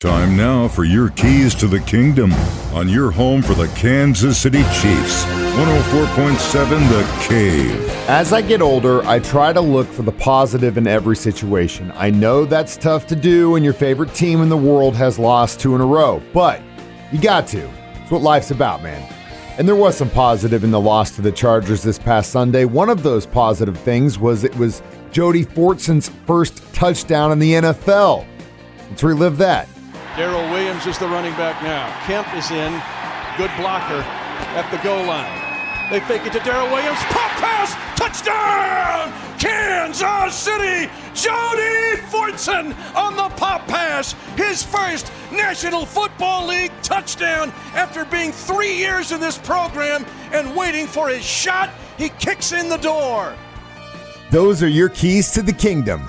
Time now for your keys to the kingdom on your home for the Kansas City Chiefs. 104.7 The Cave. As I get older, I try to look for the positive in every situation. I know that's tough to do when your favorite team in the world has lost two in a row, but you got to. It's what life's about, man. And there was some positive in the loss to the Chargers this past Sunday. One of those positive things was it was Jody Fortson's first touchdown in the NFL. Let's relive that. Darrel Williams is the running back now. Kemp is in. Good blocker at the goal line. They fake it to Darrel Williams. Pop pass. Touchdown! Kansas City! Jody Fortson on the pop pass. His first National Football League touchdown after being three years in this program and waiting for his shot. He kicks in the door. Those are your keys to the kingdom.